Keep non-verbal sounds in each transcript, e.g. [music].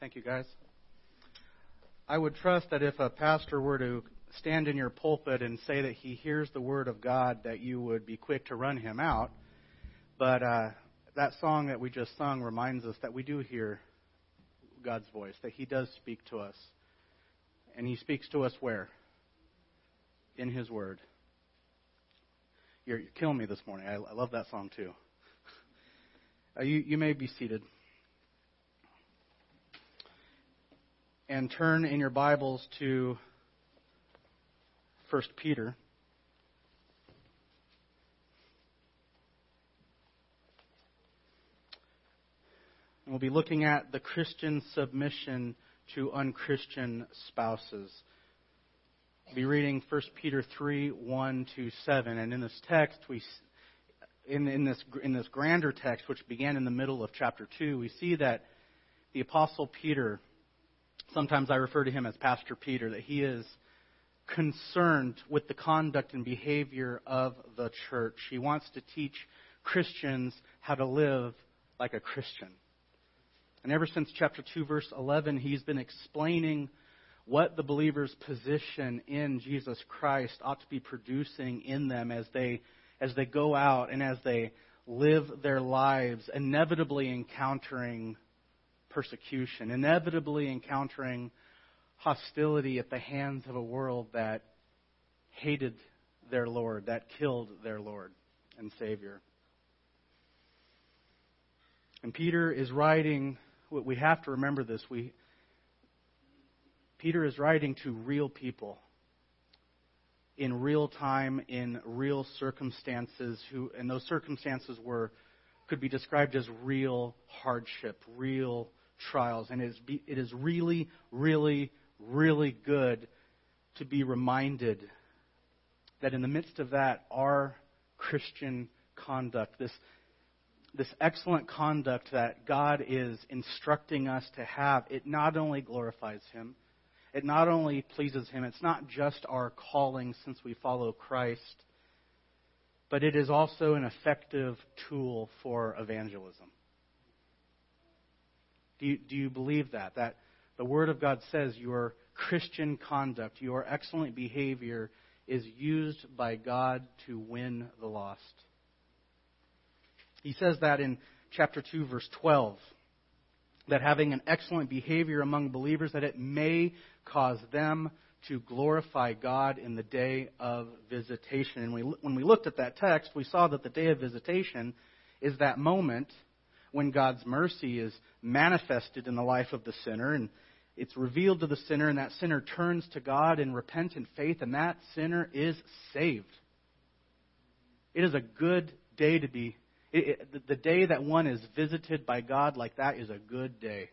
Thank you, guys. I would trust that if a pastor were to stand in your pulpit and say that he hears the word of God, that you would be quick to run him out. But uh, that song that we just sung reminds us that we do hear God's voice, that He does speak to us. And He speaks to us where? In His Word. You're, you're killing me this morning. I, I love that song too. Uh, you, you may be seated. And turn in your Bibles to 1 Peter. We'll be looking at the Christian submission to unchristian spouses. We'll be reading 1 Peter 3 1 to 7. And in this text, we, in, in, this, in this grander text, which began in the middle of chapter 2, we see that the Apostle Peter, sometimes I refer to him as Pastor Peter, that he is concerned with the conduct and behavior of the church. He wants to teach Christians how to live like a Christian. And ever since chapter 2, verse 11, he's been explaining what the believer's position in Jesus Christ ought to be producing in them as they, as they go out and as they live their lives, inevitably encountering persecution, inevitably encountering hostility at the hands of a world that hated their Lord, that killed their Lord and Savior. And Peter is writing we have to remember this. We, Peter is writing to real people in real time, in real circumstances, who, and those circumstances were, could be described as real hardship, real trials. And it is, it is really, really, really good to be reminded that in the midst of that, our Christian conduct, this, this excellent conduct that God is instructing us to have, it not only glorifies Him, it not only pleases Him, it's not just our calling since we follow Christ, but it is also an effective tool for evangelism. Do you, do you believe that? That the Word of God says your Christian conduct, your excellent behavior is used by God to win the lost. He says that in chapter 2, verse 12. That having an excellent behavior among believers, that it may cause them to glorify God in the day of visitation. And we, when we looked at that text, we saw that the day of visitation is that moment when God's mercy is manifested in the life of the sinner, and it's revealed to the sinner, and that sinner turns to God in repentant faith, and that sinner is saved. It is a good day to be it, it, the day that one is visited by God like that is a good day.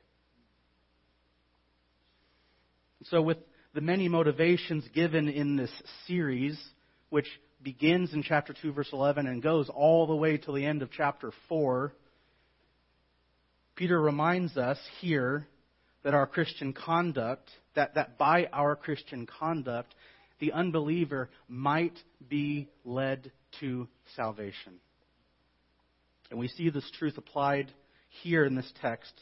So, with the many motivations given in this series, which begins in chapter 2, verse 11, and goes all the way to the end of chapter 4, Peter reminds us here that our Christian conduct, that, that by our Christian conduct, the unbeliever might be led to salvation. And we see this truth applied here in this text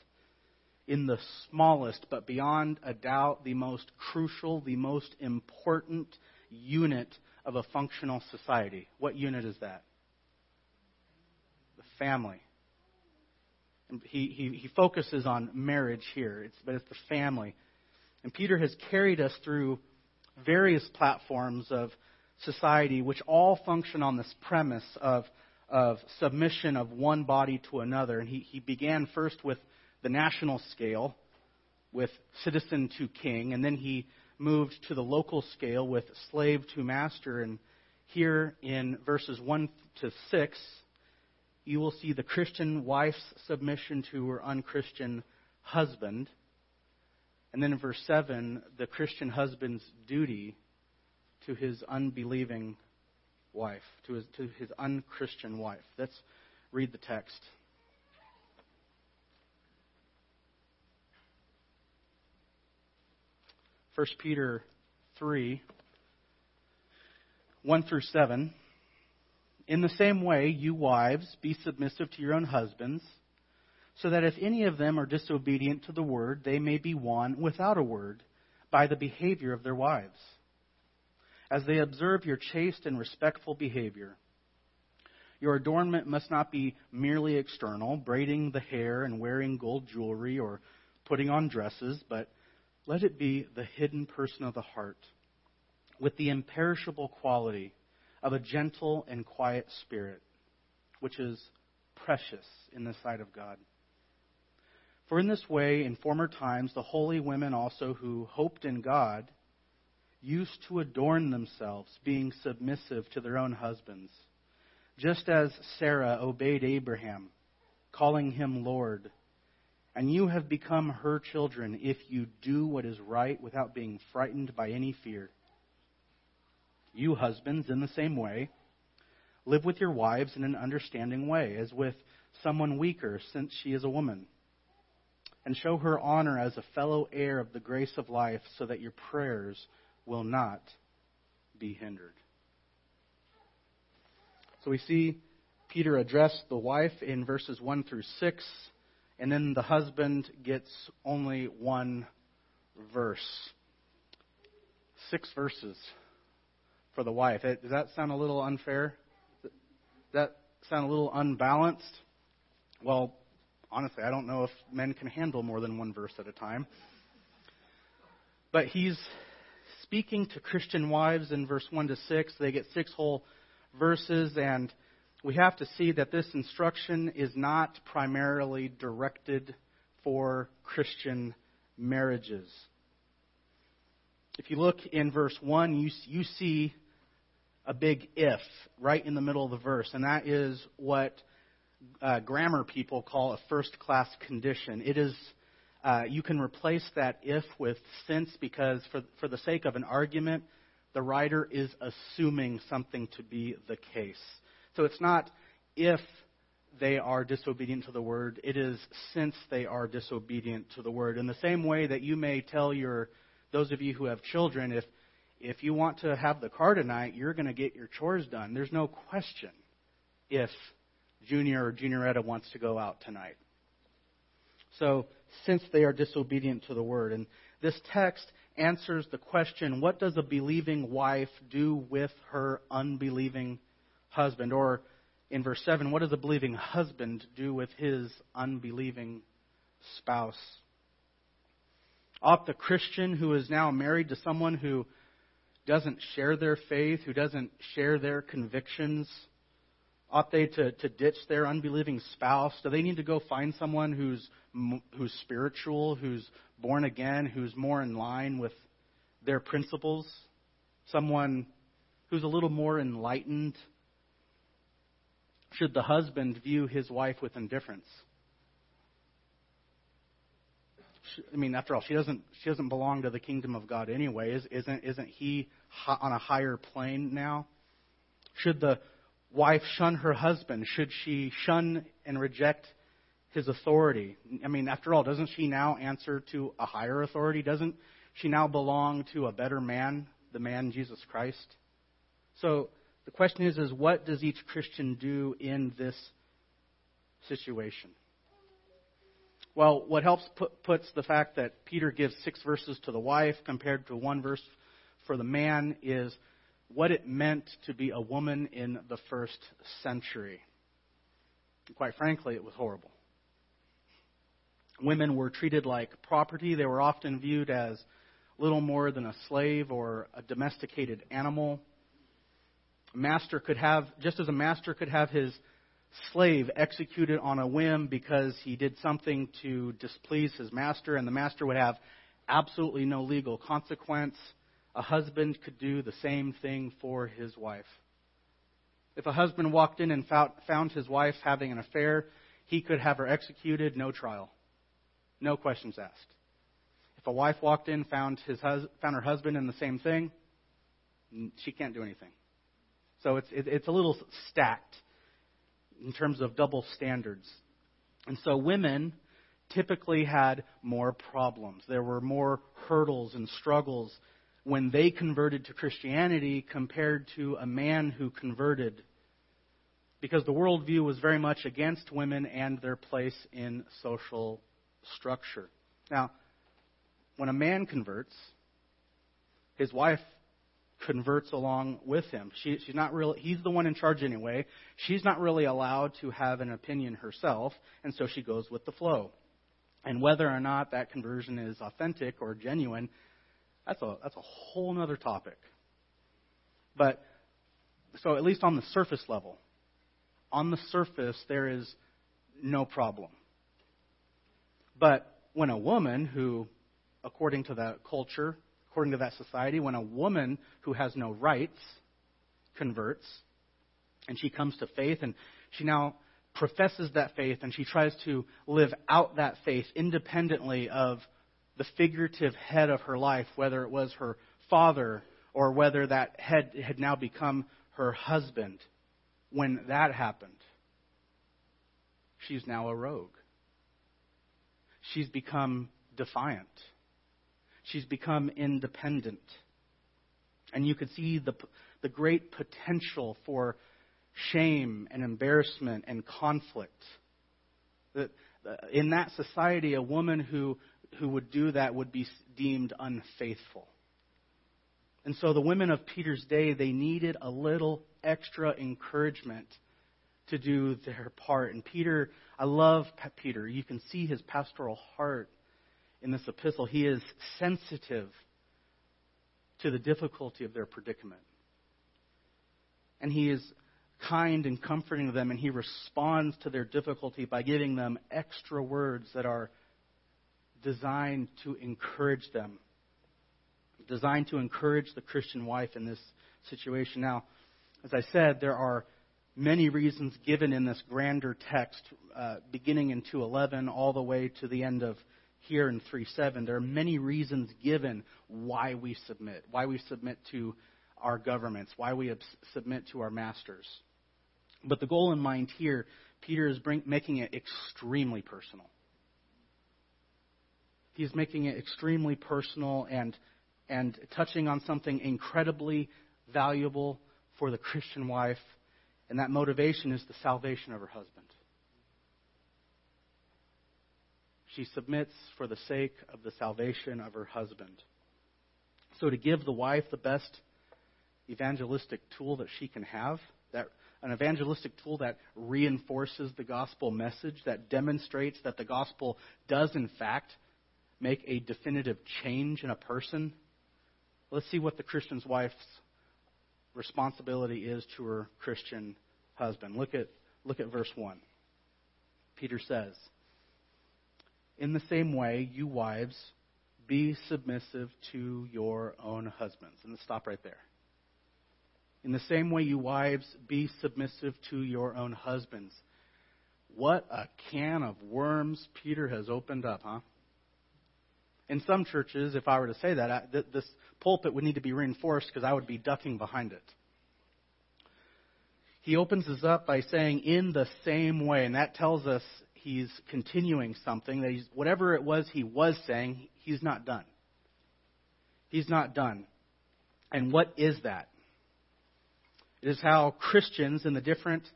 in the smallest, but beyond a doubt, the most crucial, the most important unit of a functional society. What unit is that? The family. He, he, he focuses on marriage here, it's, but it's the family. And Peter has carried us through various platforms of society which all function on this premise of of submission of one body to another. And he, he began first with the national scale, with citizen to king, and then he moved to the local scale with slave to master. And here in verses 1 to 6, you will see the Christian wife's submission to her unchristian husband. And then in verse 7, the Christian husband's duty to his unbelieving wife, to his, to his unchristian wife. Let's read the text. First Peter 3, 1 through 7. In the same way, you wives, be submissive to your own husbands, so that if any of them are disobedient to the word, they may be won without a word by the behavior of their wives. As they observe your chaste and respectful behavior, your adornment must not be merely external, braiding the hair and wearing gold jewelry or putting on dresses, but let it be the hidden person of the heart, with the imperishable quality of a gentle and quiet spirit, which is precious in the sight of God. For in this way, in former times, the holy women also who hoped in God used to adorn themselves, being submissive to their own husbands, just as Sarah obeyed Abraham, calling him Lord. And you have become her children if you do what is right without being frightened by any fear. You husbands, in the same way, live with your wives in an understanding way, as with someone weaker, since she is a woman and show her honor as a fellow heir of the grace of life, so that your prayers will not be hindered. So we see Peter address the wife in verses 1 through 6, and then the husband gets only one verse. Six verses for the wife. Does that sound a little unfair? Does that sound a little unbalanced? Well, honestly, I don't know if men can handle more than one verse at a time. But he's speaking to Christian wives in verse 1 to 6. They get six whole verses, and we have to see that this instruction is not primarily directed for Christian marriages. If you look in verse 1, you, you see a big if right in the middle of the verse, and that is what uh, grammar people call a first class condition. It is, uh, you can replace that if with since because, for, for the sake of an argument, the writer is assuming something to be the case. So it's not if they are disobedient to the word, it is since they are disobedient to the word. In the same way that you may tell your, those of you who have children, if, if you want to have the car tonight, you're going to get your chores done. There's no question if Junior or Junioretta wants to go out tonight. So, since they are disobedient to the word. And this text answers the question what does a believing wife do with her unbelieving husband? Or in verse 7, what does a believing husband do with his unbelieving spouse? Ought the Christian who is now married to someone who doesn't share their faith, who doesn't share their convictions, Ought they to, to ditch their unbelieving spouse? Do they need to go find someone who's, who's spiritual, who's born again, who's more in line with their principles? Someone who's a little more enlightened? Should the husband view his wife with indifference? I mean, after all, she doesn't she doesn't belong to the kingdom of God anyway. Isn't isn't he on a higher plane now? Should the wife shun her husband? Should she shun and reject his authority? I mean, after all, doesn't she now answer to a higher authority? Doesn't she now belong to a better man, the man Jesus Christ? So the question is, is what does each Christian do in this situation? Well, what helps put, puts the fact that Peter gives six verses to the wife compared to one verse for the man is what it meant to be a woman in the first century. Quite frankly, it was horrible. Women were treated like property. They were often viewed as little more than a slave or a domesticated animal. A master could have, just as a master could have his slave executed on a whim because he did something to displease his master, and the master would have absolutely no legal consequence a husband could do the same thing for his wife. If a husband walked in and found his wife having an affair, he could have her executed, no trial, no questions asked. If a wife walked in, found his hus- found her husband in the same thing, she can't do anything. So it's it's a little stacked in terms of double standards. And so women typically had more problems. There were more hurdles and struggles when they converted to Christianity compared to a man who converted because the worldview was very much against women and their place in social structure. Now, when a man converts, his wife converts along with him. She, she's not really, he's the one in charge anyway. She's not really allowed to have an opinion herself, and so she goes with the flow. And whether or not that conversion is authentic or genuine, that's a, that's a whole other topic. But, so at least on the surface level, on the surface, there is no problem. But when a woman who, according to that culture, according to that society, when a woman who has no rights converts, and she comes to faith, and she now professes that faith, and she tries to live out that faith independently of the figurative head of her life, whether it was her father or whether that head had now become her husband. When that happened, she's now a rogue. She's become defiant. She's become independent. And you could see the, the great potential for shame and embarrassment and conflict. In that society, a woman who, who would do that would be deemed unfaithful. And so the women of Peter's day, they needed a little extra encouragement to do their part. And Peter, I love Peter. You can see his pastoral heart in this epistle. He is sensitive to the difficulty of their predicament. And he is kind and comforting to them, and he responds to their difficulty by giving them extra words that are designed to encourage them, designed to encourage the Christian wife in this situation. Now, as I said, there are many reasons given in this grander text, uh, beginning in 2:11 all the way to the end of here in 3:7. There are many reasons given why we submit, why we submit to our governments, why we submit to our masters. But the goal in mind here, Peter is bring, making it extremely personal. He's making it extremely personal and, and touching on something incredibly valuable for the Christian wife, and that motivation is the salvation of her husband. She submits for the sake of the salvation of her husband. So, to give the wife the best evangelistic tool that she can have, that an evangelistic tool that reinforces the gospel message, that demonstrates that the gospel does, in fact, make a definitive change in a person. Let's see what the Christian's wife's responsibility is to her Christian husband. Look at, look at verse 1. Peter says, In the same way, you wives, be submissive to your own husbands. And let's stop right there. In the same way, you wives, be submissive to your own husbands. What a can of worms Peter has opened up, huh? In some churches, if I were to say that, I, th- this pulpit would need to be reinforced because I would be ducking behind it. He opens this up by saying, in the same way, and that tells us he's continuing something, that he's, whatever it was he was saying, he's not done. He's not done. And what is that? It is how Christians in the different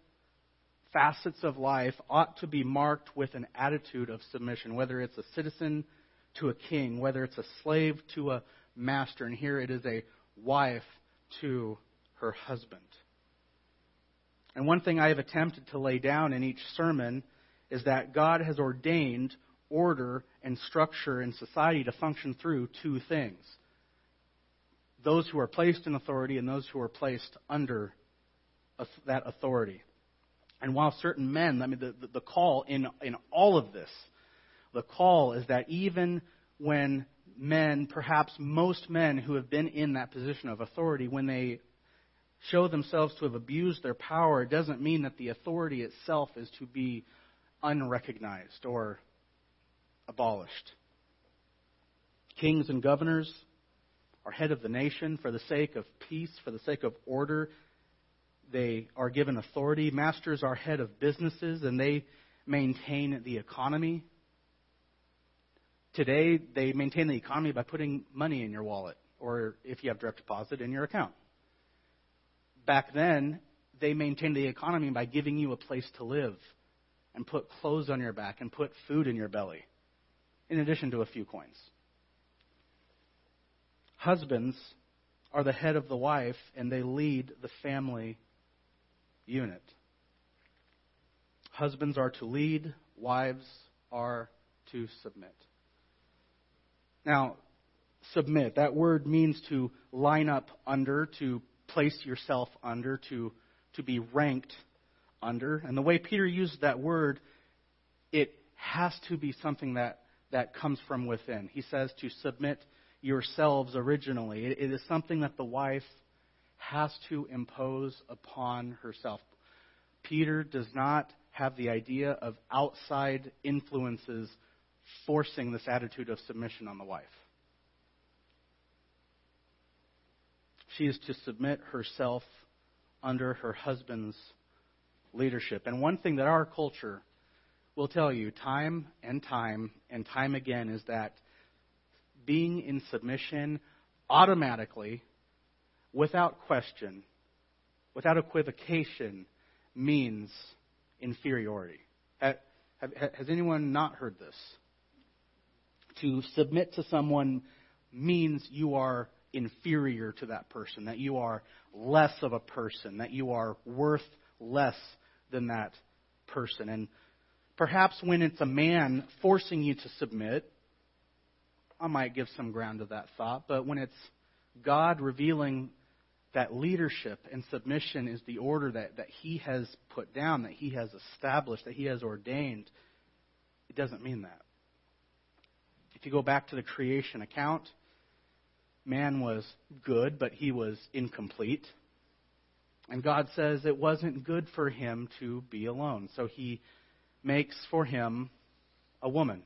facets of life ought to be marked with an attitude of submission, whether it's a citizen to a king, whether it's a slave to a master, and here it is a wife to her husband. And one thing I have attempted to lay down in each sermon is that God has ordained order and structure in society to function through two things those who are placed in authority and those who are placed under that authority. And while certain men, I mean, the, the call in, in all of this, the call is that even when men, perhaps most men who have been in that position of authority, when they show themselves to have abused their power, it doesn't mean that the authority itself is to be unrecognized or abolished. Kings and governors are head of the nation for the sake of peace, for the sake of order, they are given authority. Masters are head of businesses and they maintain the economy. Today, they maintain the economy by putting money in your wallet or if you have direct deposit in your account. Back then, they maintained the economy by giving you a place to live and put clothes on your back and put food in your belly, in addition to a few coins. Husbands are the head of the wife and they lead the family unit. Husbands are to lead, wives are to submit. Now, submit, that word means to line up under, to place yourself under, to, to be ranked under. And the way Peter used that word, it has to be something that, that comes from within. He says to submit yourselves originally. it, it is something that the wife has to impose upon herself. Peter does not have the idea of outside influences forcing this attitude of submission on the wife. She is to submit herself under her husband's leadership. And one thing that our culture will tell you time and time and time again is that being in submission automatically, without question, without equivocation, means inferiority. Has anyone not heard this? To submit to someone means you are inferior to that person, that you are less of a person, that you are worth less than that person. And perhaps when it's a man forcing you to submit, I might give some ground to that thought, but when it's God revealing that leadership and submission is the order that, that He has put down, that He has established, that He has ordained, it doesn't mean that. If you go back to the creation account, man was good, but he was incomplete. And God says it wasn't good for him to be alone. So he makes for him a woman,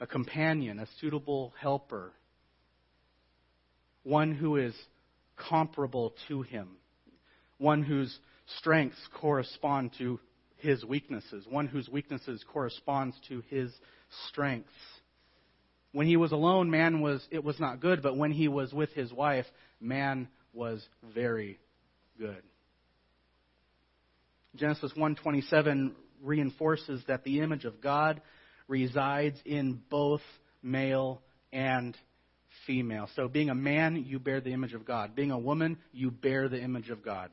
a companion, a suitable helper, one who is comparable to him, one whose strengths correspond to his weaknesses, one whose weaknesses corresponds to his strengths. When he was alone, man was it was not good, but when he was with his wife, man was very good. Genesis 1:27 reinforces that the image of God resides in both male and female. So being a man, you bear the image of God. Being a woman, you bear the image of God.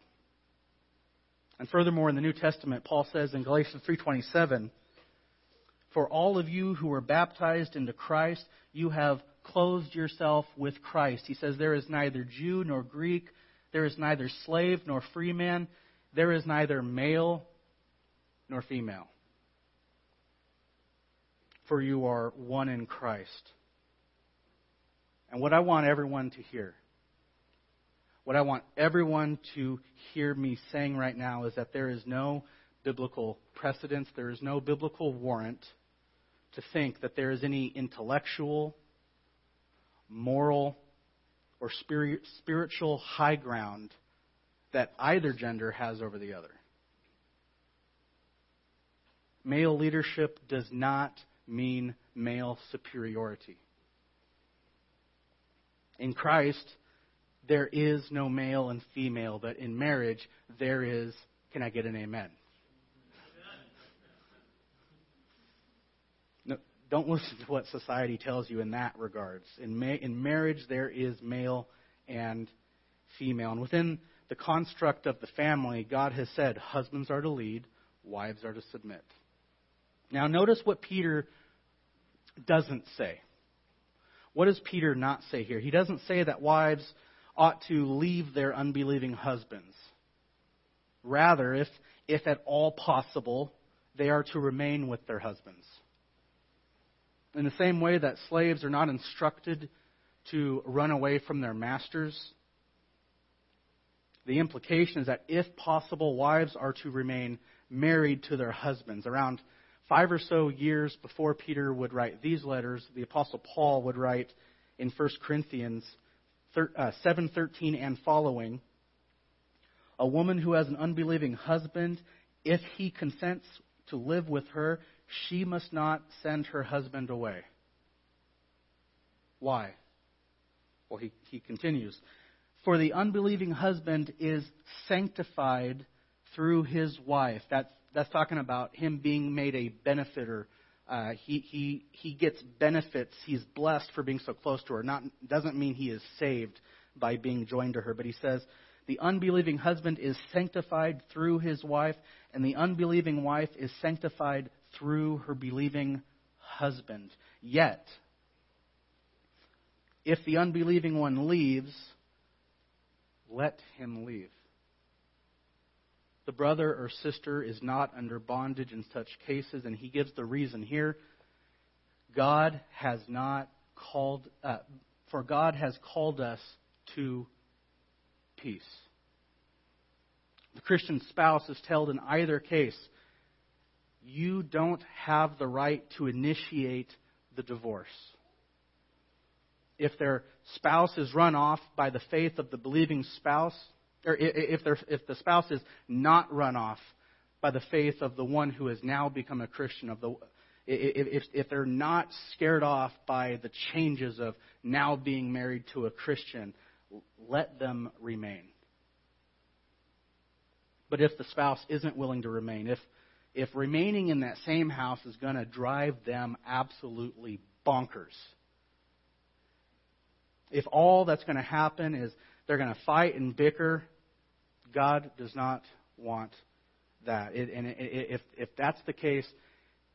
And furthermore in the New Testament, Paul says in Galatians 3:27, "For all of you who were baptized into Christ, you have clothed yourself with Christ." He says there is neither Jew nor Greek, there is neither slave nor free man, there is neither male nor female. For you are one in Christ. And what I want everyone to hear, what I want everyone to hear me saying right now is that there is no biblical precedence, there is no biblical warrant to think that there is any intellectual, moral, or spirit, spiritual high ground that either gender has over the other. Male leadership does not mean male superiority. In Christ, there is no male and female, but in marriage, there is. Can I get an amen? No, don't listen to what society tells you in that regards. In, ma- in marriage, there is male and female. And within the construct of the family, God has said husbands are to lead, wives are to submit. Now, notice what Peter doesn't say. What does Peter not say here? He doesn't say that wives ought to leave their unbelieving husbands. Rather, if, if at all possible, they are to remain with their husbands. In the same way that slaves are not instructed to run away from their masters, the implication is that if possible, wives are to remain married to their husbands. Around five or so years before Peter would write these letters, the Apostle Paul would write in 1 Corinthians 7:13 uh, and following, a woman who has an unbelieving husband, if he consents to live with her, she must not send her husband away. Why? Well, he, he continues. For the unbelieving husband is sanctified through his wife. That's, that's talking about him being made a benefiter. Uh, he, he, he gets benefits. He's blessed for being so close to her. Not, doesn't mean he is saved by being joined to her, but he says, the unbelieving husband is sanctified through his wife, and the unbelieving wife is sanctified through her believing husband. Yet, if the unbelieving one leaves, let him leave. The brother or sister is not under bondage in such cases, and he gives the reason here. God has not called, uh, for God has called us to peace. The Christian spouse is told in either case, you don't have the right to initiate the divorce. If their spouse is run off by the faith of the believing spouse, or if, if the spouse is not run off by the faith of the one who has now become a Christian, of the, if, if they're not scared off by the changes of now being married to a Christian, let them remain. But if the spouse isn't willing to remain, if, if remaining in that same house is going to drive them absolutely bonkers, if all that's going to happen is they're going to fight and bicker, God does not want that. It, and it, if, if that's the case,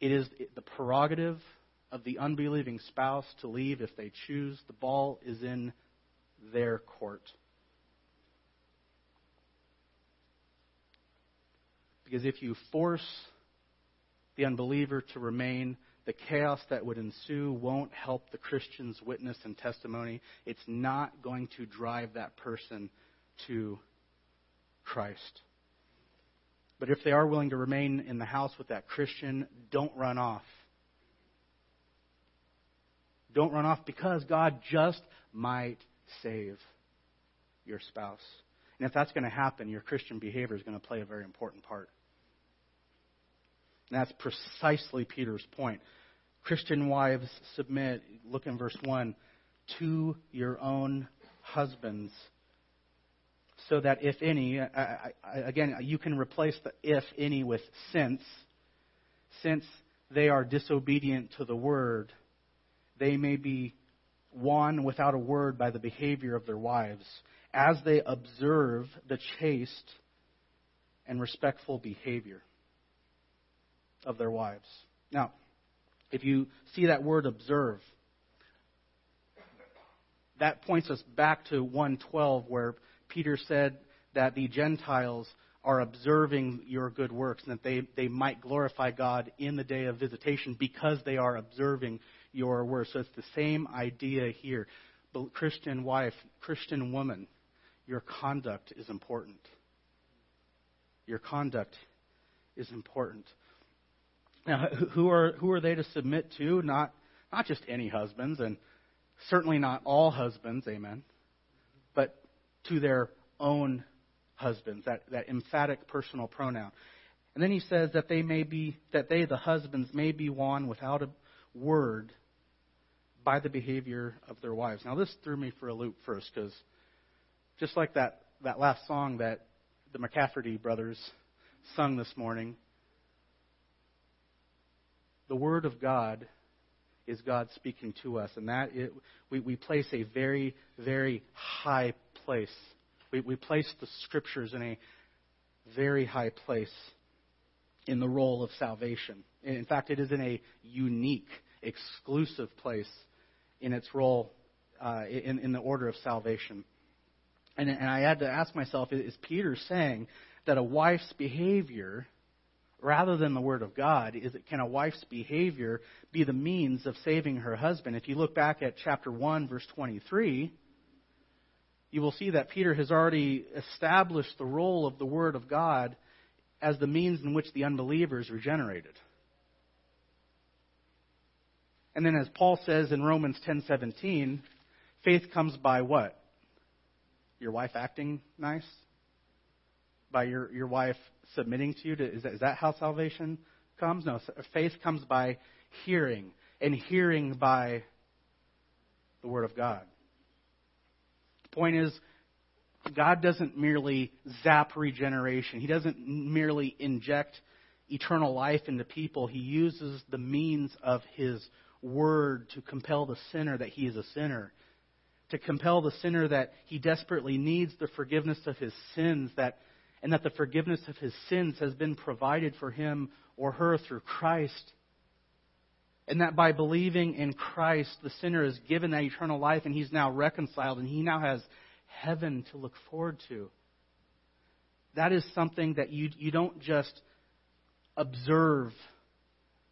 it is the prerogative of the unbelieving spouse to leave if they choose. The ball is in their court. Because if you force the unbeliever to remain, the chaos that would ensue won't help the Christian's witness and testimony. It's not going to drive that person to Christ. But if they are willing to remain in the house with that Christian, don't run off. Don't run off because God just might save your spouse. And if that's going to happen, your Christian behavior is going to play a very important part. And that's precisely Peter's point. Christian wives submit, look in verse 1, to your own husbands, so that if any, I, I, again, you can replace the if any with since, since they are disobedient to the word, they may be won without a word by the behavior of their wives, as they observe the chaste and respectful behavior of their wives. Now, if you see that word observe, that points us back to 112 where Peter said that the Gentiles are observing your good works and that they, they might glorify God in the day of visitation because they are observing your works. So it's the same idea here. But Christian wife, Christian woman, your conduct is important. Your conduct is important. Now, who are, who are they to submit to? Not, not just any husbands, and certainly not all husbands, amen, but to their own husbands, that, that emphatic personal pronoun. And then he says that they may be, that they, the husbands, may be won without a word by the behavior of their wives. Now, this threw me for a loop first, because just like that, that last song that the McCafferty brothers sung this morning, the Word of God is God speaking to us, and that it, we, we place a very, very high place. We, we place the Scriptures in a very high place in the role of salvation. In fact, it is in a unique, exclusive place in its role uh, in, in the order of salvation. And, and I had to ask myself is Peter saying that a wife's behavior rather than the Word of God, is it, can a wife's behavior be the means of saving her husband? If you look back at chapter 1, verse 23, you will see that Peter has already established the role of the Word of God as the means in which the unbeliever is regenerated. And then as Paul says in Romans 10:17, faith comes by what? Your wife acting nice? By your, your wife submitting to you? To, is, that, is that how salvation comes? No, faith comes by hearing, and hearing by the Word of God. The point is, God doesn't merely zap regeneration. He doesn't merely inject eternal life into people. He uses the means of His Word to compel the sinner that he is a sinner, to compel the sinner that he desperately needs the forgiveness of his sins, that, and that the forgiveness of his sins has been provided for him or her through Christ. And that by believing in Christ, the sinner is given that eternal life and he's now reconciled and he now has heaven to look forward to. That is something that you, you don't just observe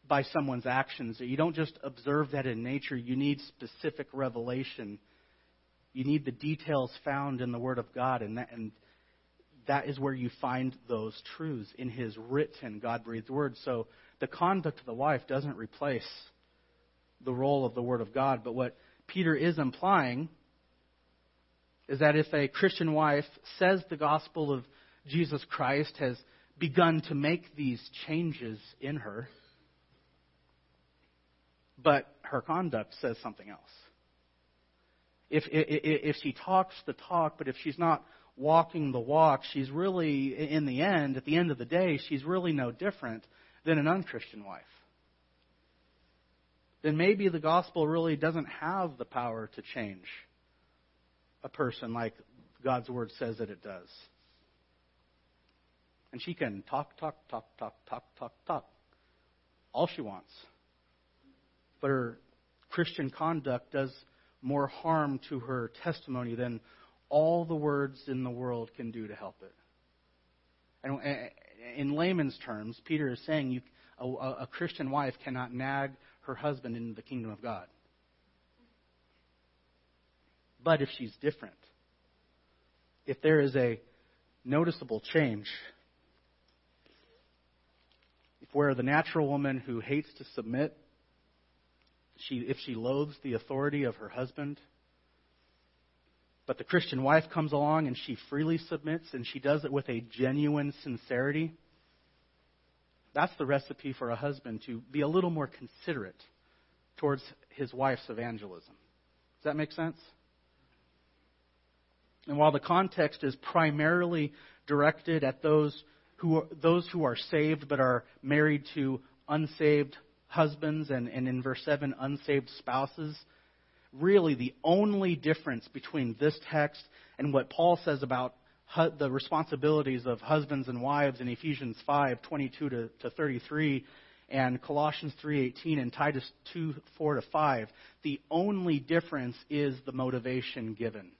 by someone's actions. You don't just observe that in nature, you need specific revelation. You need the details found in the Word of God, and that, and that is where you find those truths in His written, God breathed Word. So the conduct of the wife doesn't replace the role of the Word of God, but what Peter is implying is that if a Christian wife says the gospel of Jesus Christ has begun to make these changes in her, but her conduct says something else. If, if, if she talks the talk, but if she's not walking the walk, she's really, in the end, at the end of the day, she's really no different than an unchristian wife. Then maybe the gospel really doesn't have the power to change a person like God's word says that it does. And she can talk, talk, talk, talk, talk, talk, talk. All she wants. But her Christian conduct does more harm to her testimony than all the words in the world can do to help it. And uh, in layman's terms, Peter is saying you, a, a Christian wife cannot nag her husband into the kingdom of God. But if she's different, if there is a noticeable change, if where the natural woman who hates to submit she, if she loathes the authority of her husband. But the Christian wife comes along and she freely submits and she does it with a genuine sincerity. That's the recipe for a husband to be a little more considerate towards his wife's evangelism. Does that make sense? And while the context is primarily directed at those who are, those who are saved but are married to unsaved husbands and, and in verse 7, unsaved spouses. Really, the only difference between this text and what Paul says about the responsibilities of husbands and wives in Ephesians 5 22 to, to 33 and Colossians 3:18 and Titus 2 4 to 5, the only difference is the motivation given.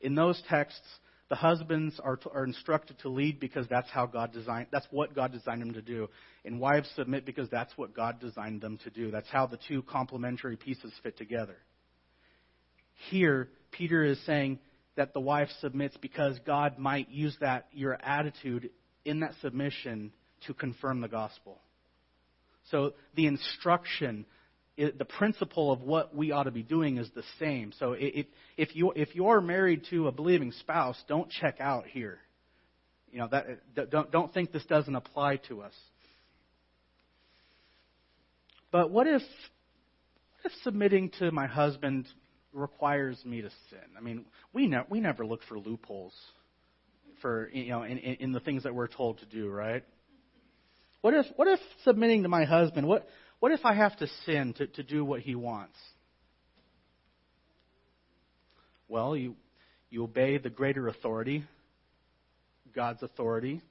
In those texts, the husbands are, are instructed to lead because that's how God designed, that's what God designed them to do. And wives submit because that's what God designed them to do. That's how the two complementary pieces fit together. Here, Peter is saying that the wife submits because God might use that, your attitude in that submission to confirm the gospel. So the instruction it, the principle of what we ought to be doing is the same. So it, if you if you're married to a believing spouse, don't check out here. You know that don't don't think this doesn't apply to us. But what if what if submitting to my husband requires me to sin? I mean, we ne- we never look for loopholes for you know in, in, in the things that we're told to do, right? What if what if submitting to my husband what what if I have to sin to, to do what he wants? Well, you, you obey the greater authority, God's authority.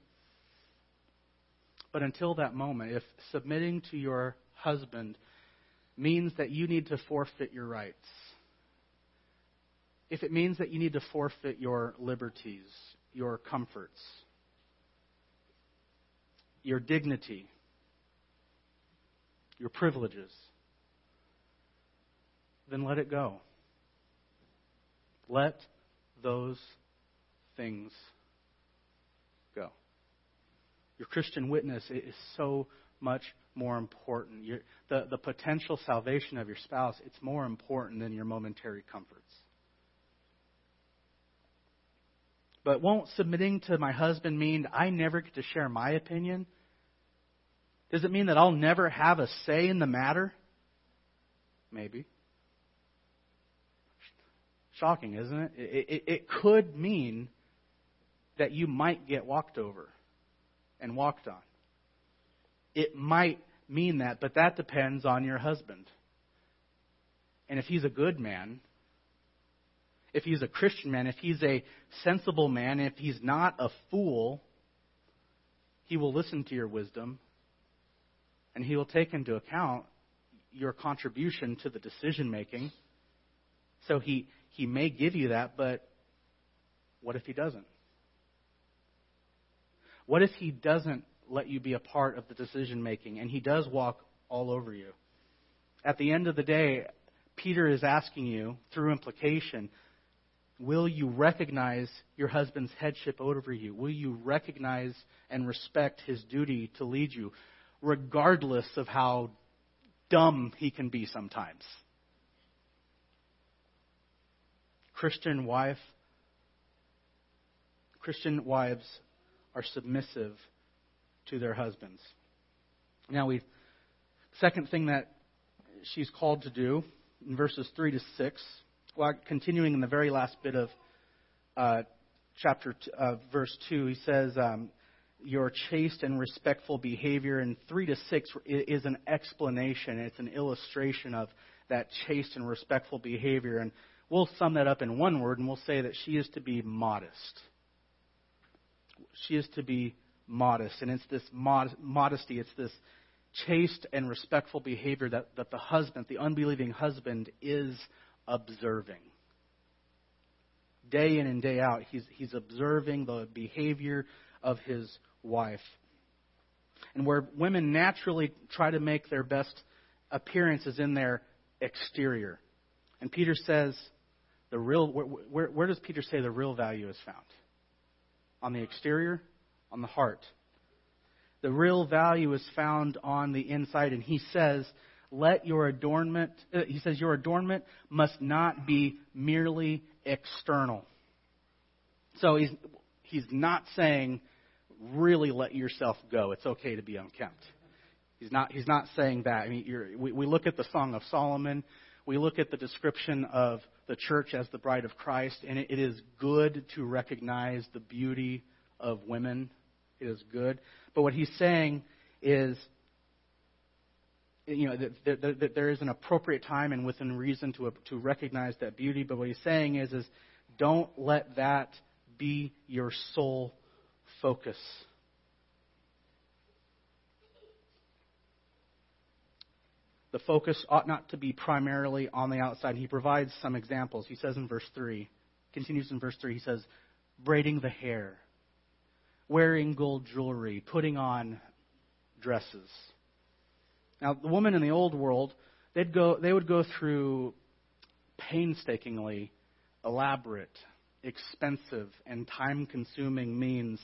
But until that moment, if submitting to your husband means that you need to forfeit your rights, if it means that you need to forfeit your liberties, your comforts, your dignity, your privileges, then let it go. Let those things go. Your Christian witness is so much more important. Your, the, the potential salvation of your spouse, it's more important than your momentary comforts. But won't submitting to my husband mean I never get to share my opinion? Does it mean that I'll never have a say in the matter? Maybe. Shocking, isn't it? It, it? it could mean that you might get walked over and walked on. It might mean that, but that depends on your husband. And if he's a good man, if he's a Christian man, if he's a sensible man, if he's not a fool, he will listen to your wisdom and he will take into account your contribution to the decision making. So he, he may give you that, but what if he doesn't? What if he doesn't let you be a part of the decision making and he does walk all over you? At the end of the day, Peter is asking you, through implication, will you recognize your husband's headship over you? Will you recognize and respect his duty to lead you, regardless of how dumb he can be sometimes? Christian wife, Christian wives are submissive to their husbands. Now, we second thing that she's called to do in verses three to six. Well, continuing in the very last bit of uh, chapter t- uh, verse two, he says, um, "Your chaste and respectful behavior." And three to six is an explanation. It's an illustration of that chaste and respectful behavior. And we'll sum that up in one word, and we'll say that she is to be modest she is to be modest. And it's this mod- modesty, it's this chaste and respectful behavior that, that the husband, the unbelieving husband, is observing. Day in and day out, he's, he's observing the behavior of his wife. And where women naturally try to make their best appearances in their exterior. And Peter says, the real, where, where, where does Peter say the real value is found? on the exterior, on the heart. The real value is found on the inside, and he says, let your adornment, uh, he says, your adornment must not be merely external. So he's, he's not saying, really let yourself go. It's okay to be unkempt. He's not, he's not saying that. I mean, we, we look at the Song of Solomon, we look at the description of the church as the bride of Christ, and it is good to recognize the beauty of women. It is good. But what he's saying is, you know, that, that, that there is an appropriate time and within reason to, to recognize that beauty. But what he's saying is, is don't let that be your sole focus. the focus ought not to be primarily on the outside. He provides some examples. He says in verse 3, continues in verse 3, he says, braiding the hair, wearing gold jewelry, putting on dresses. Now, the women in the old world, they'd go, they would go through painstakingly elaborate, expensive, and time consuming means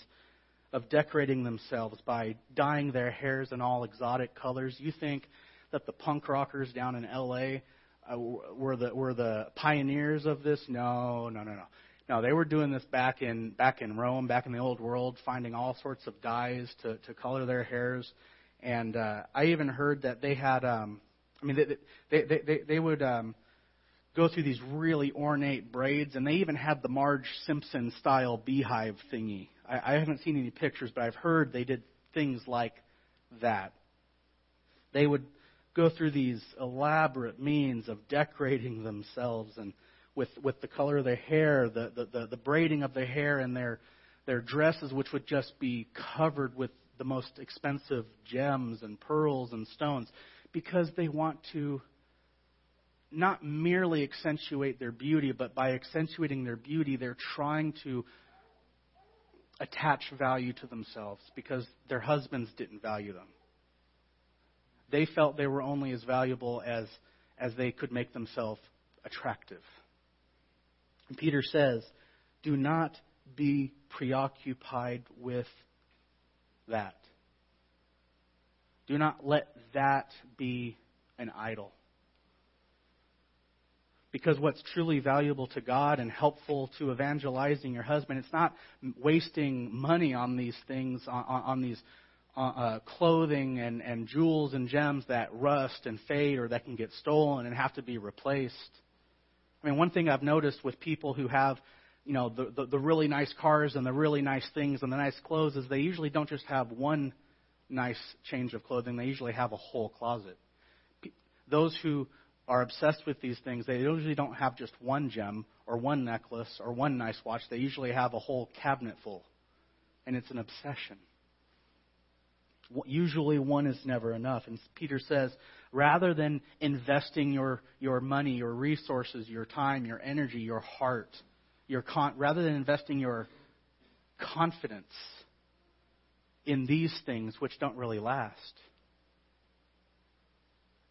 of decorating themselves by dyeing their hairs in all exotic colors. You think that the punk rockers down in L.A. Uh, were the were the pioneers of this? No, no, no, no. No, they were doing this back in back in Rome, back in the old world, finding all sorts of dyes to to color their hairs. And uh, I even heard that they had, um, I mean, they they they, they, would um, go through these really ornate braids, and they even had the Marge Simpson style beehive thingy. I, I haven't seen any pictures, but I've heard they did things like that. They would go through these elaborate means of decorating themselves and with, with the color of their hair, the, the, the, the braiding of their hair, and their, their dresses, which would just be covered with the most expensive gems and pearls and stones, because they want to not merely accentuate their beauty, but by accentuating their beauty, they're trying to attach value to themselves because their husbands didn't value them. They felt they were only as valuable as, as they could make themselves attractive. And Peter says, do not be preoccupied with that. Do not let that be an idol. Because what's truly valuable to God and helpful to evangelizing your husband, it's not wasting money on these things, on, on these uh, uh, clothing and, and jewels and gems that rust and fade or that can get stolen and have to be replaced. I mean, one thing I've noticed with people who have, you know, the, the, the really nice cars and the really nice things and the nice clothes is they usually don't just have one nice change of clothing, they usually have a whole closet. Those who are obsessed with these things, they usually don't have just one gem or one necklace or one nice watch. They usually have a whole cabinet full. And it's an obsession. Usually one is never enough. And Peter says, rather than investing your, your money, your resources, your time, your energy, your heart, your con- rather than investing your confidence in these things which don't really last,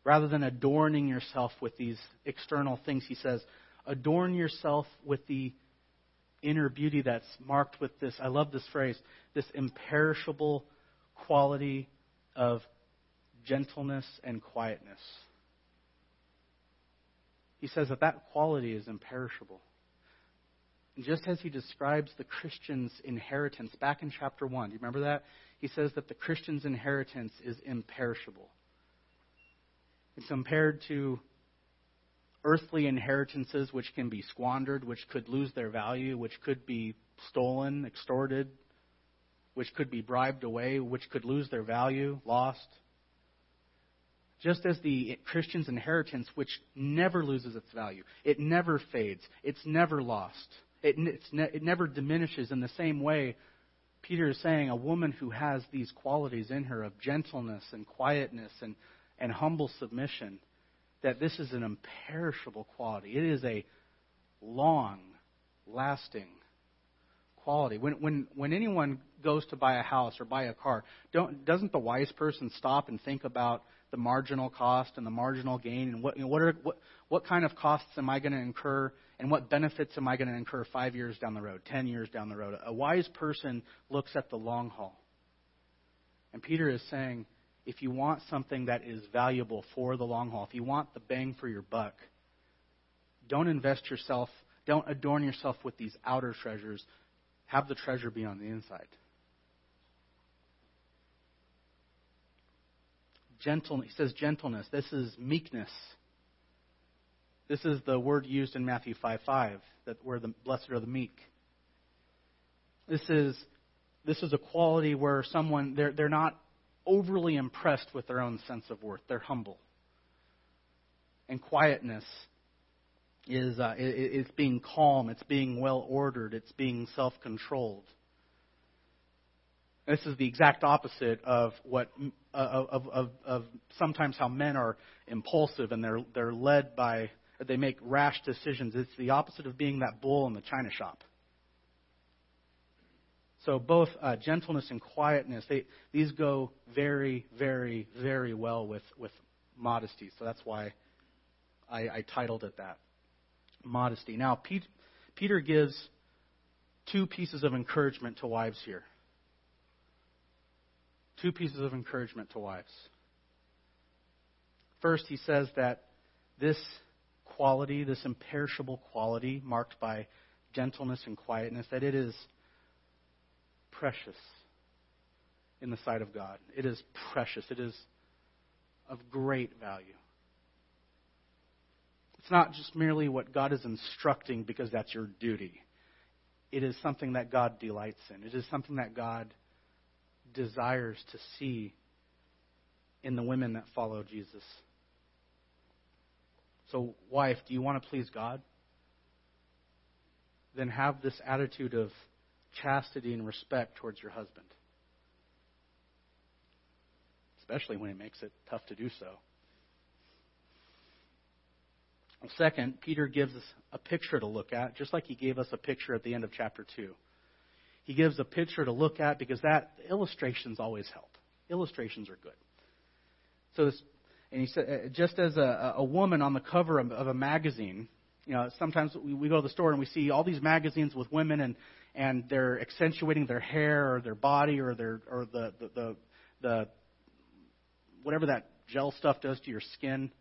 rather than adorning yourself with these external things, he says, adorn yourself with the inner beauty that's marked with this. I love this phrase this imperishable quality of gentleness and quietness. He says that that quality is imperishable. Just as he describes the Christian's inheritance back in chapter 1, do you remember that? He says that the Christian's inheritance is imperishable. Compared to earthly inheritances which can be squandered, which could lose their value, which could be stolen, extorted, which could be bribed away, which could lose their value, lost. Just as the Christian's inheritance, which never loses its value, it never fades, it's never lost, it, ne- it never diminishes in the same way. Peter is saying a woman who has these qualities in her of gentleness and quietness and, and humble submission, that this is an imperishable quality. It is a long lasting quality. When, when, when anyone goes to buy a house or buy a car, don't, doesn't the wise person stop and think about the marginal cost and the marginal gain and what, you know, what, are, what, what kind of costs am I going to incur and what benefits am I going to incur five years down the road, ten years down the road? A wise person looks at the long haul. And Peter is saying, if you want something that is valuable for the long haul, if you want the bang for your buck, don't invest yourself, don't adorn yourself with these outer treasures. Have the treasure be on the inside. Gentle, he says gentleness. This is meekness. This is the word used in Matthew 5 5, that where the blessed are the meek. This is this is a quality where someone they're they're not overly impressed with their own sense of worth. They're humble. And quietness is uh, it, it's being calm, it's being well ordered, it's being self controlled. This is the exact opposite of what uh, of, of, of sometimes how men are impulsive and they're they're led by they make rash decisions. It's the opposite of being that bull in the china shop. So both uh, gentleness and quietness, they, these go very, very, very well with, with modesty. So that's why I, I titled it that. Modesty. Now, Pete, Peter gives two pieces of encouragement to wives here. Two pieces of encouragement to wives. First, he says that this quality, this imperishable quality marked by gentleness and quietness, that it is precious in the sight of God. It is precious. It is of great value. It's not just merely what God is instructing because that's your duty. It is something that God delights in. It is something that God desires to see in the women that follow Jesus. So, wife, do you want to please God? Then have this attitude of chastity and respect towards your husband, especially when it makes it tough to do so. Second, Peter gives us a picture to look at, just like he gave us a picture at the end of chapter 2. He gives a picture to look at because that illustrations always help. Illustrations are good. So this, and he said, uh, just as a, a woman on the cover of, of a magazine, you know, sometimes we, we go to the store and we see all these magazines with women and and they're accentuating their hair or their body or their or the the the, the whatever that gel stuff does to your skin,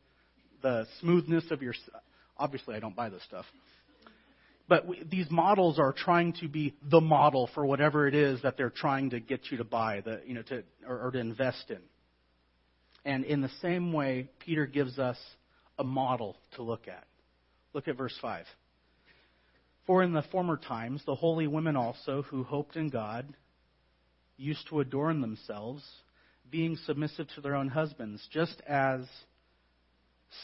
the smoothness of your. Obviously, I don't buy this stuff. But we, these models are trying to be the model for whatever it is that they're trying to get you to buy, the, you know, to, or, or to invest in. And in the same way, Peter gives us a model to look at. Look at verse 5. For in the former times, the holy women also, who hoped in God, used to adorn themselves, being submissive to their own husbands, just as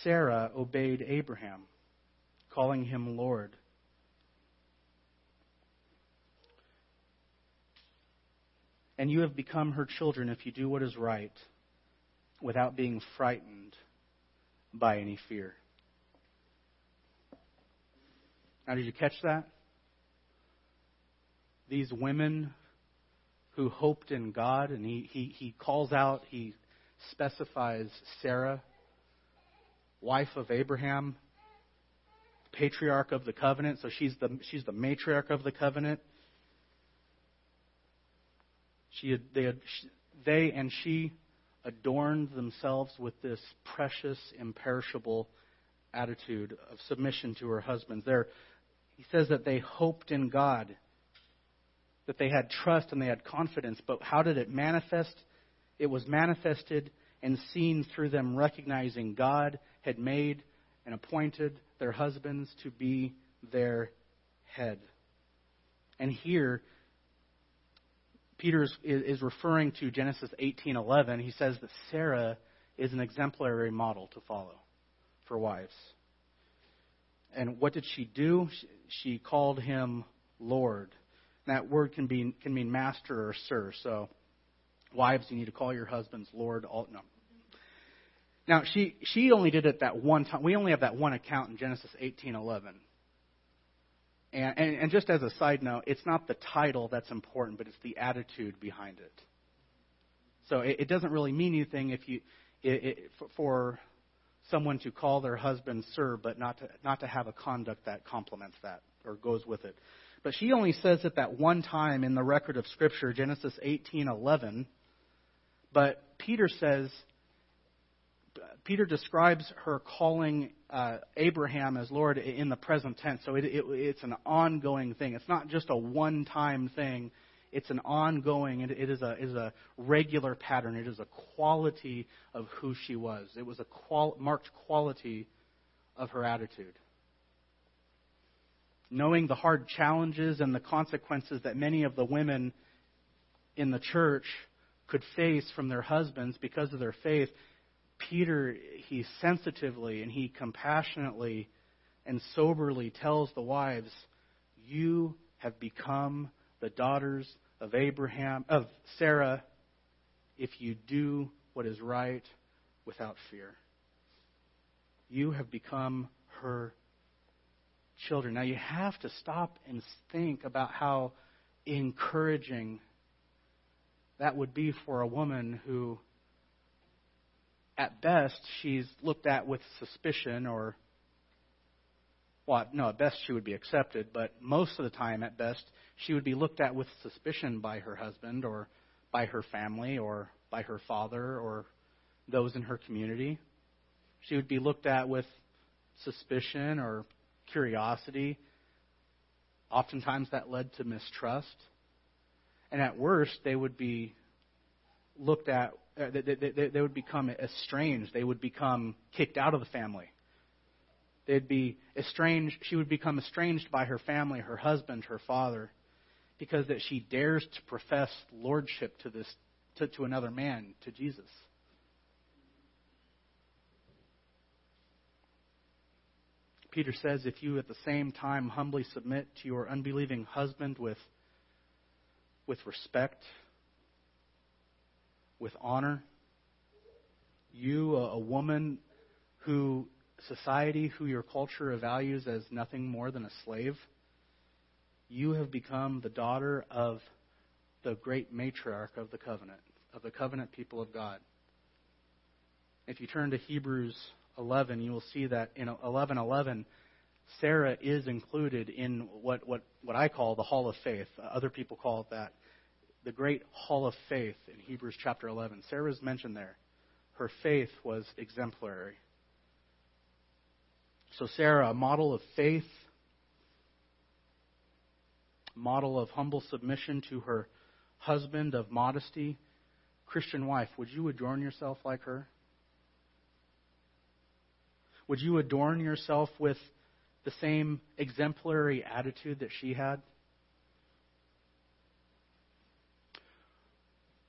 Sarah obeyed Abraham, calling him Lord. And you have become her children if you do what is right, without being frightened by any fear. Now, did you catch that? These women who hoped in God, and he, he, he calls out, he specifies Sarah, wife of Abraham, patriarch of the covenant, so she's the, she's the matriarch of the covenant. She had, they, had, they and she adorned themselves with this precious, imperishable attitude of submission to her husbands. They're, he says that they hoped in God, that they had trust and they had confidence. But how did it manifest? It was manifested and seen through them recognizing God had made and appointed their husbands to be their head. And here, Peter is referring to Genesis 18:11. He says that Sarah is an exemplary model to follow for wives. And what did she do? She called him Lord. that word can be can mean master or sir. So, wives, you need to call your husbands Lord. All, no. Now she she only did it that one time. We only have that one account in Genesis 18:11. And, and, and just as a side note, it's not the title that's important, but it's the attitude behind it. So it, it doesn't really mean anything if you it, it, for someone to call their husband sir, but not to, not to have a conduct that complements that or goes with it. But she only says it that one time in the record of Scripture, Genesis 18:11. But Peter says, Peter describes her calling uh, Abraham as Lord in the present tense. So it, it, it's an ongoing thing. It's not just a one-time thing it's an ongoing, it, it is a, is a regular pattern. It is a quality of who she was. It was a qual, marked quality of her attitude. Knowing the hard challenges and the consequences that many of the women in the church could face from their husbands because of their faith, Peter, he sensitively and he compassionately and soberly tells the wives, You have become the daughters of Abraham, of Sarah, if you do what is right without fear. You have become her children. Now you have to stop and think about how encouraging that would be for a woman who, at best, she's looked at with suspicion or well, no, at best she would be accepted, but most of the time, at best, she would be looked at with suspicion by her husband or by her family or by her father or those in her community. She would be looked at with suspicion or curiosity. Oftentimes that led to mistrust. And at worst, they would be looked at, uh, they, they, they would become estranged. They would become kicked out of the family. They'd be estranged. She would become estranged by her family, her husband, her father, because that she dares to profess lordship to this to, to another man, to Jesus. Peter says, if you at the same time humbly submit to your unbelieving husband with, with respect, with honor, you, a, a woman who society who your culture values as nothing more than a slave, you have become the daughter of the great matriarch of the covenant, of the covenant people of God. If you turn to Hebrews 11, you will see that in 11:11, Sarah is included in what, what, what I call the Hall of Faith. Other people call it that. The great Hall of Faith in Hebrews chapter 11. Sarah is mentioned there. Her faith was exemplary. So, Sarah, a model of faith, model of humble submission to her husband, of modesty. Christian wife, would you adorn yourself like her? Would you adorn yourself with the same exemplary attitude that she had?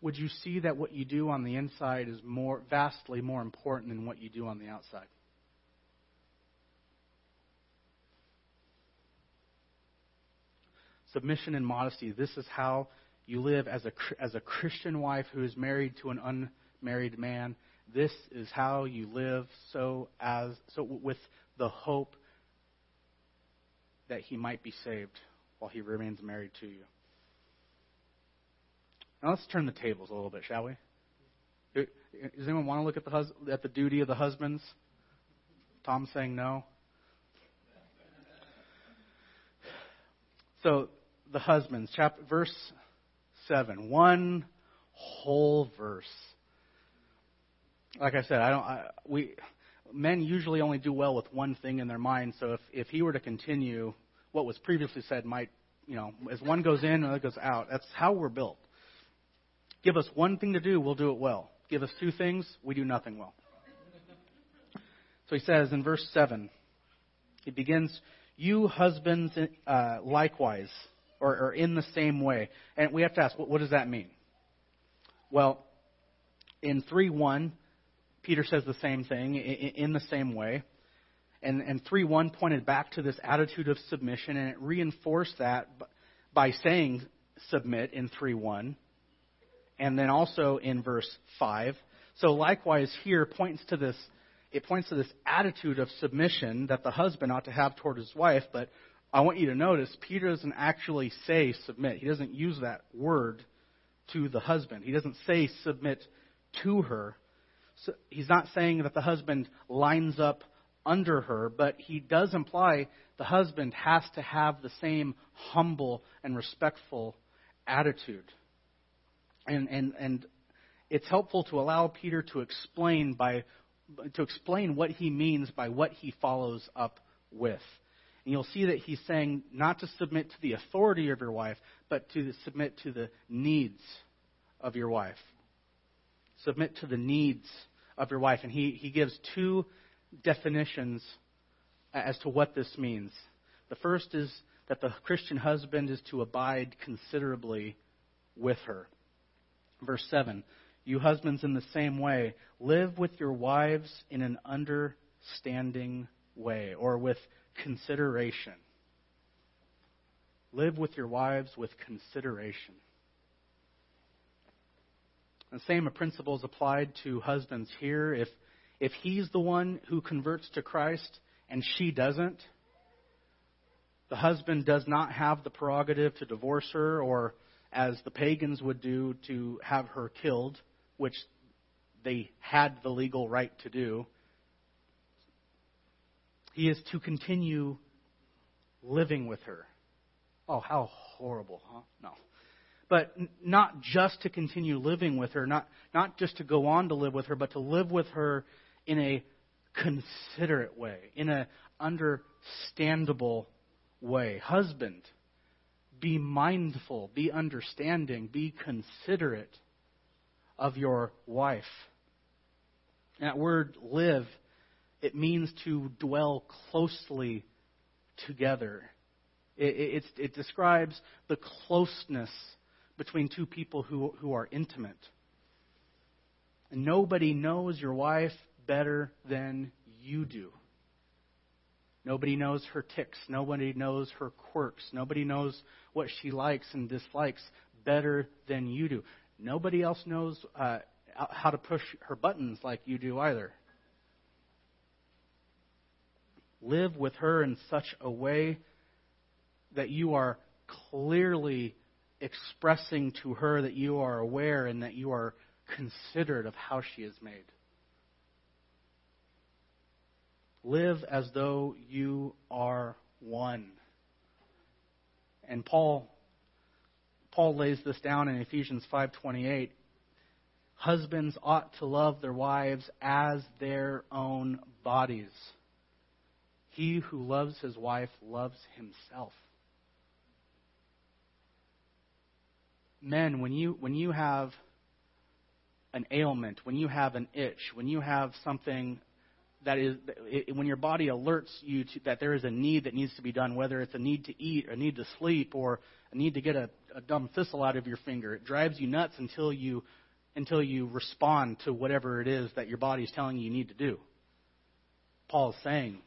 Would you see that what you do on the inside is more vastly more important than what you do on the outside? Submission and modesty. This is how you live as a, as a Christian wife who is married to an unmarried man. This is how you live so as so with the hope that he might be saved while he remains married to you. Now let's turn the tables a little bit, shall we? Does anyone want to look at the hus- at the duty of the husbands? Tom's saying no. So the husbands, chapter verse seven, one whole verse. Like I said, I don't. I, we men usually only do well with one thing in their mind. So if if he were to continue, what was previously said might, you know, as one goes in, another goes out. That's how we're built. Give us one thing to do, we'll do it well. Give us two things, we do nothing well. So he says in verse 7, he begins, You husbands uh, likewise, or, or, in the same way. And we have to ask, what, what does that mean? Well, in 3 1, Peter says the same thing, in, in the same way. And, and 3 1 pointed back to this attitude of submission, and it reinforced that by saying submit in 3 1 and then also in verse 5. So likewise here points to this it points to this attitude of submission that the husband ought to have toward his wife, but I want you to notice Peter doesn't actually say submit. He doesn't use that word to the husband. He doesn't say submit to her. So he's not saying that the husband lines up under her, but he does imply the husband has to have the same humble and respectful attitude. And, and, and it's helpful to allow Peter to explain by to explain what he means by what he follows up with. And you'll see that he's saying not to submit to the authority of your wife, but to submit to the needs of your wife. Submit to the needs of your wife. And he, he gives two definitions as to what this means. The first is that the Christian husband is to abide considerably with her. Verse 7 You husbands, in the same way, live with your wives in an understanding way or with consideration. Live with your wives with consideration. The same principle is applied to husbands here. If, if he's the one who converts to Christ and she doesn't, the husband does not have the prerogative to divorce her or as the pagans would do to have her killed, which they had the legal right to do. He is to continue living with her. Oh, how horrible, huh? No. But not just to continue living with her, not, not just to go on to live with her, but to live with her in a considerate way, in an understandable way. Husband, be mindful, be understanding, be considerate of your wife. That word live, it means to dwell closely together. It, it, it, describes the closeness between two people who, who are intimate. And nobody knows your wife better than you do. Nobody knows her ticks. Nobody knows her quirks. Nobody knows what she likes and dislikes better than you do. Nobody else knows uh, how to push her buttons like you do either. Live with her in such a way that you are clearly expressing to her that you are aware and that you are considerate of how she is made. Live as though you are one. And Paul Paul lays this down in Ephesians 5:28. Husbands ought to love their wives as their own bodies. He who loves his wife loves himself. Men, when you when you have an ailment, when you have an itch, when you have something that is it, when your body alerts you to, that there is a need that needs to be done, whether it's a need to eat, a need to sleep, or a need to get a, a dumb thistle out of your finger. It drives you nuts until you until you respond to whatever it is that your body is telling you you need to do. Paul is saying,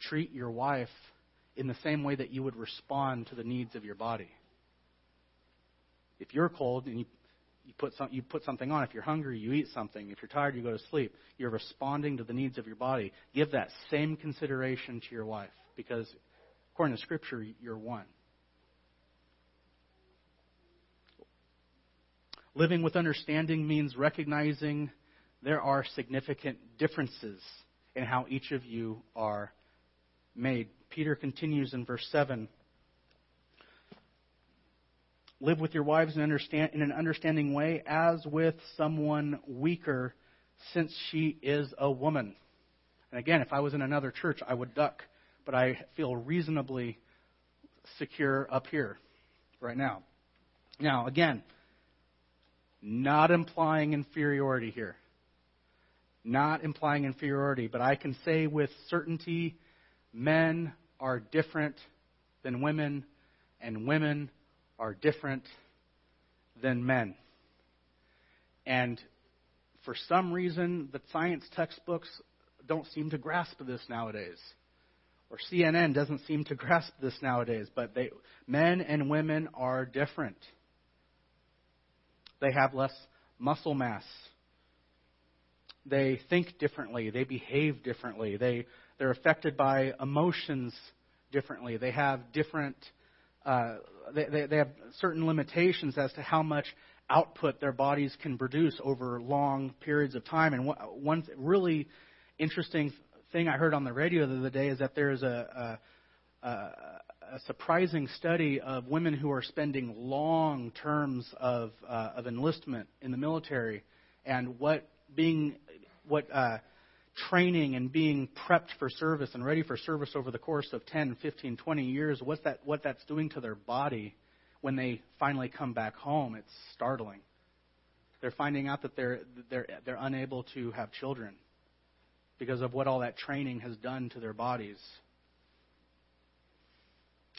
treat your wife in the same way that you would respond to the needs of your body. If you're cold and you you put, some, you put something on. If you're hungry, you eat something. If you're tired, you go to sleep. You're responding to the needs of your body. Give that same consideration to your wife because, according to Scripture, you're one. Living with understanding means recognizing there are significant differences in how each of you are made. Peter continues in verse 7 Live with your wives in, understand, in an understanding way, as with someone weaker, since she is a woman. And again, if I was in another church, I would duck, but I feel reasonably secure up here right now. Now, again, not implying inferiority here. Not implying inferiority, but I can say with certainty men are different than women, and women are different than men. And for some reason, the science textbooks don't seem to grasp this nowadays. Or CNN doesn't seem to grasp this nowadays. But they, men and women are different. They have less muscle mass. They think differently. They behave differently. They, they're affected by emotions differently. They have different uh, they, they have certain limitations as to how much output their bodies can produce over long periods of time. And one really interesting thing I heard on the radio the other day is that there is a, a, a surprising study of women who are spending long terms of, uh, of enlistment in the military and what being what uh, training and being prepped for service and ready for service over the course of 10, 15, 20 years, what's that, what that's doing to their body when they finally come back home, it's startling. They're finding out that they're, they're, they're unable to have children because of what all that training has done to their bodies.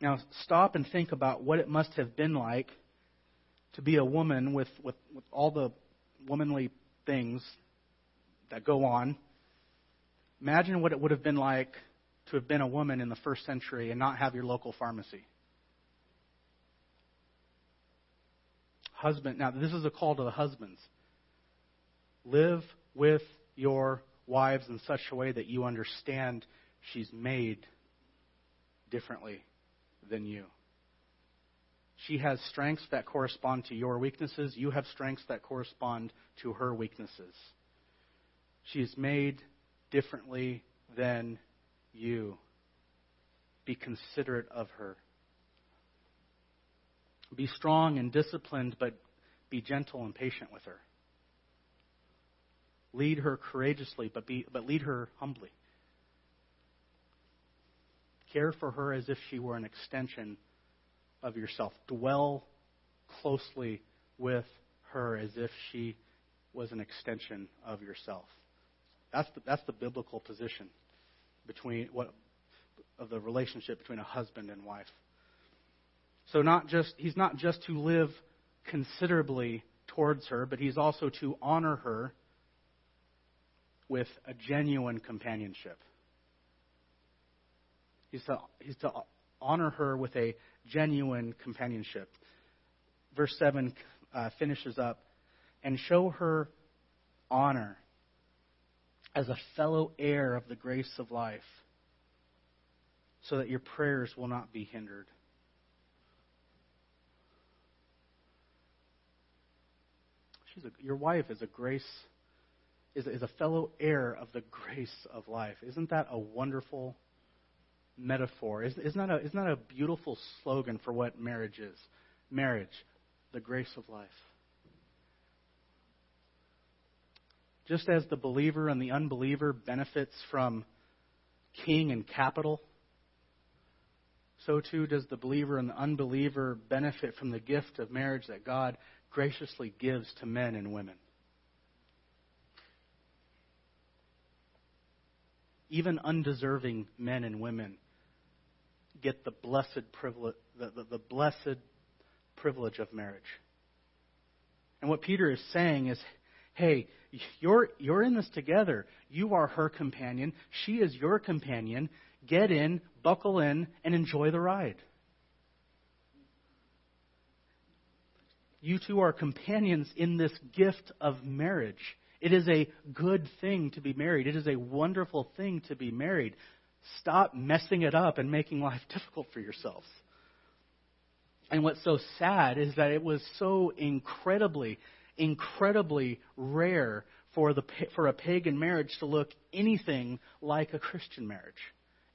Now, stop and think about what it must have been like to be a woman with, with, with all the womanly things that go on Imagine what it would have been like to have been a woman in the first century and not have your local pharmacy. Husband, now this is a call to the husbands. Live with your wives in such a way that you understand she's made differently than you. She has strengths that correspond to your weaknesses. You have strengths that correspond to her weaknesses. She is made differently than you. Be considerate of her. Be strong and disciplined, but be gentle and patient with her. Lead her courageously, but, be, but lead her humbly. Care for her as if she were an extension of yourself. Dwell closely with her as if she was an extension of yourself. That's the, that's the biblical position between what of the relationship between a husband and wife. So not just he's not just to live considerably towards her, but he's also to honor her with a genuine companionship. He's to, he's to honor her with a genuine companionship. Verse 7 uh, finishes up and show her honor as a fellow heir of the grace of life, so that your prayers will not be hindered. She's a, your wife is a grace is, is a fellow heir of the grace of life. Isn't that a wonderful metaphor? Isn't that, a, isn't that a beautiful slogan for what marriage is? Marriage, the grace of life. Just as the believer and the unbeliever benefits from king and capital, so too does the believer and the unbeliever benefit from the gift of marriage that God graciously gives to men and women. even undeserving men and women, get the blessed privilege, the, the, the blessed privilege of marriage. And what Peter is saying is, hey, you're, you're in this together. You are her companion. She is your companion. Get in, buckle in, and enjoy the ride. You two are companions in this gift of marriage. It is a good thing to be married. It is a wonderful thing to be married. Stop messing it up and making life [laughs] difficult for yourselves. And what's so sad is that it was so incredibly, incredibly rare for, the, for a pagan marriage to look anything like a Christian marriage.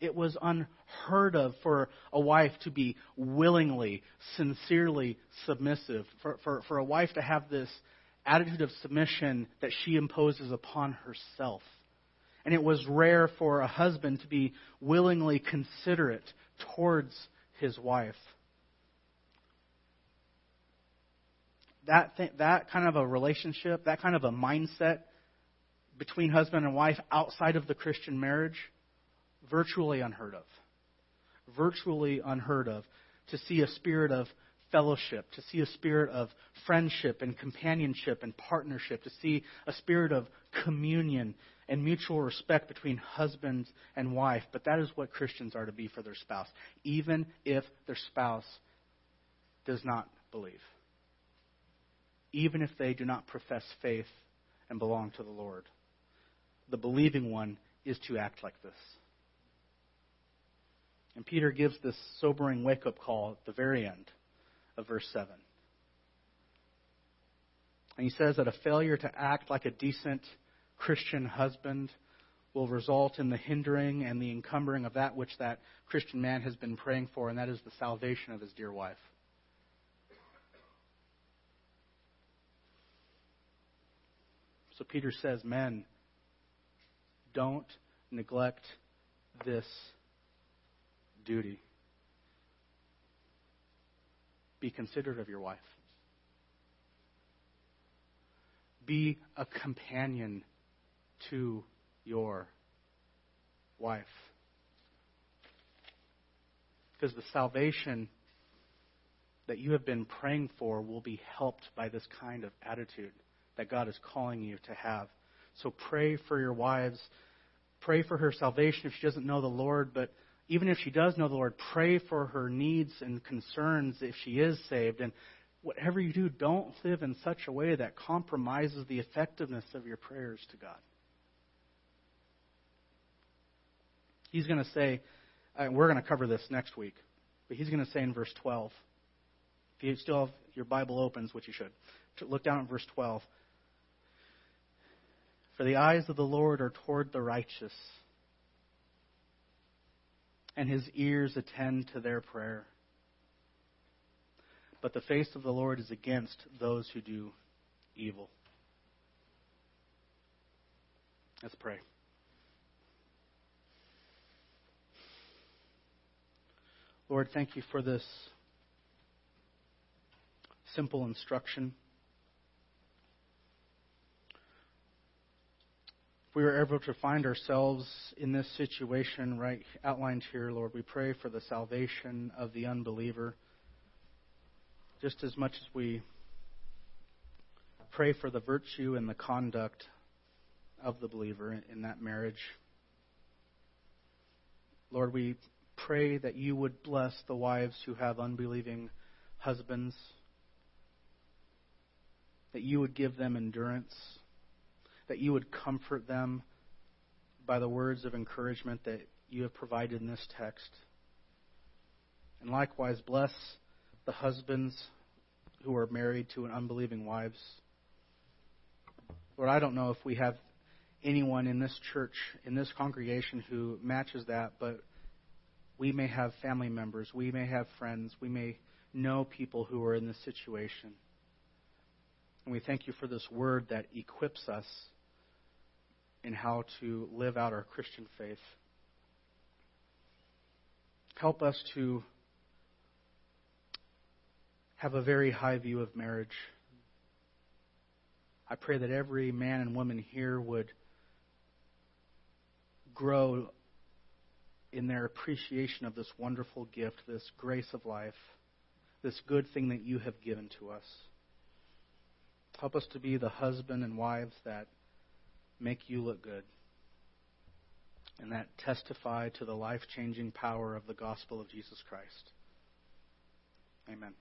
It was unheard of for a wife to be willingly, sincerely submissive, for, for, for a wife to have this attitude of submission that she imposes upon herself. And it was rare for a husband to be willingly considerate towards his wife. That, th- that kind of a relationship, that kind of a mindset between husband and wife outside of the Christian marriage, virtually unheard of. Virtually unheard of. To see a spirit of fellowship, to see a spirit of friendship and companionship and partnership, to see a spirit of communion and mutual respect between husband and wife. But that is what Christians are to be for their spouse, even if their spouse does not believe, even if they do not profess faith and belong to the Lord. The believing one is to act like this. And Peter gives this sobering wake up call at the very end of verse 7. And he says that a failure to act like a decent Christian husband will result in the hindering and the encumbering of that which that Christian man has been praying for, and that is the salvation of his dear wife. So Peter says, Men, don't neglect this duty. Be considerate of your wife. Be a companion to your wife. Because the salvation that you have been praying for will be helped by this kind of attitude that God is calling you to have. So pray for your wives. Pray for her salvation if she doesn't know the Lord, but even if she does know the Lord, pray for her needs and concerns if she is saved. And whatever you do, don't live in such a way that compromises the effectiveness of your prayers to God. He's going to say, uh, we're going to cover this next week, but he's going to say in verse 12, if you still have your Bible opens, which you should, look down at verse 12. For the eyes of the Lord are toward the righteous and his ears attend to their prayer. But the face of the Lord is against those who do evil. Let's pray. Lord, thank you for this simple instruction. We are able to find ourselves in this situation right outlined here, Lord, we pray for the salvation of the unbeliever just as much as we pray for the virtue and the conduct of the believer in that marriage. Lord, we pray that you would bless the wives who have unbelieving husbands, that you would give them endurance that you would comfort them by the words of encouragement that you have provided in this text. And likewise, bless the husbands who are married to unbelieving wives. Lord, I don't know if we have anyone in this church, in this congregation, who matches that, but we may have family members, we may have friends, we may know people who are in this situation. And we thank you for this word that equips us in how to live out our Christian faith. Help us to have a very high view of marriage. I pray that every man and woman here would grow in their appreciation of this wonderful gift, this grace of life, this good thing that you have given to us. Help us to be the husband and wives that make you look good and that testify to the life changing power of the gospel of Jesus Christ. Amen.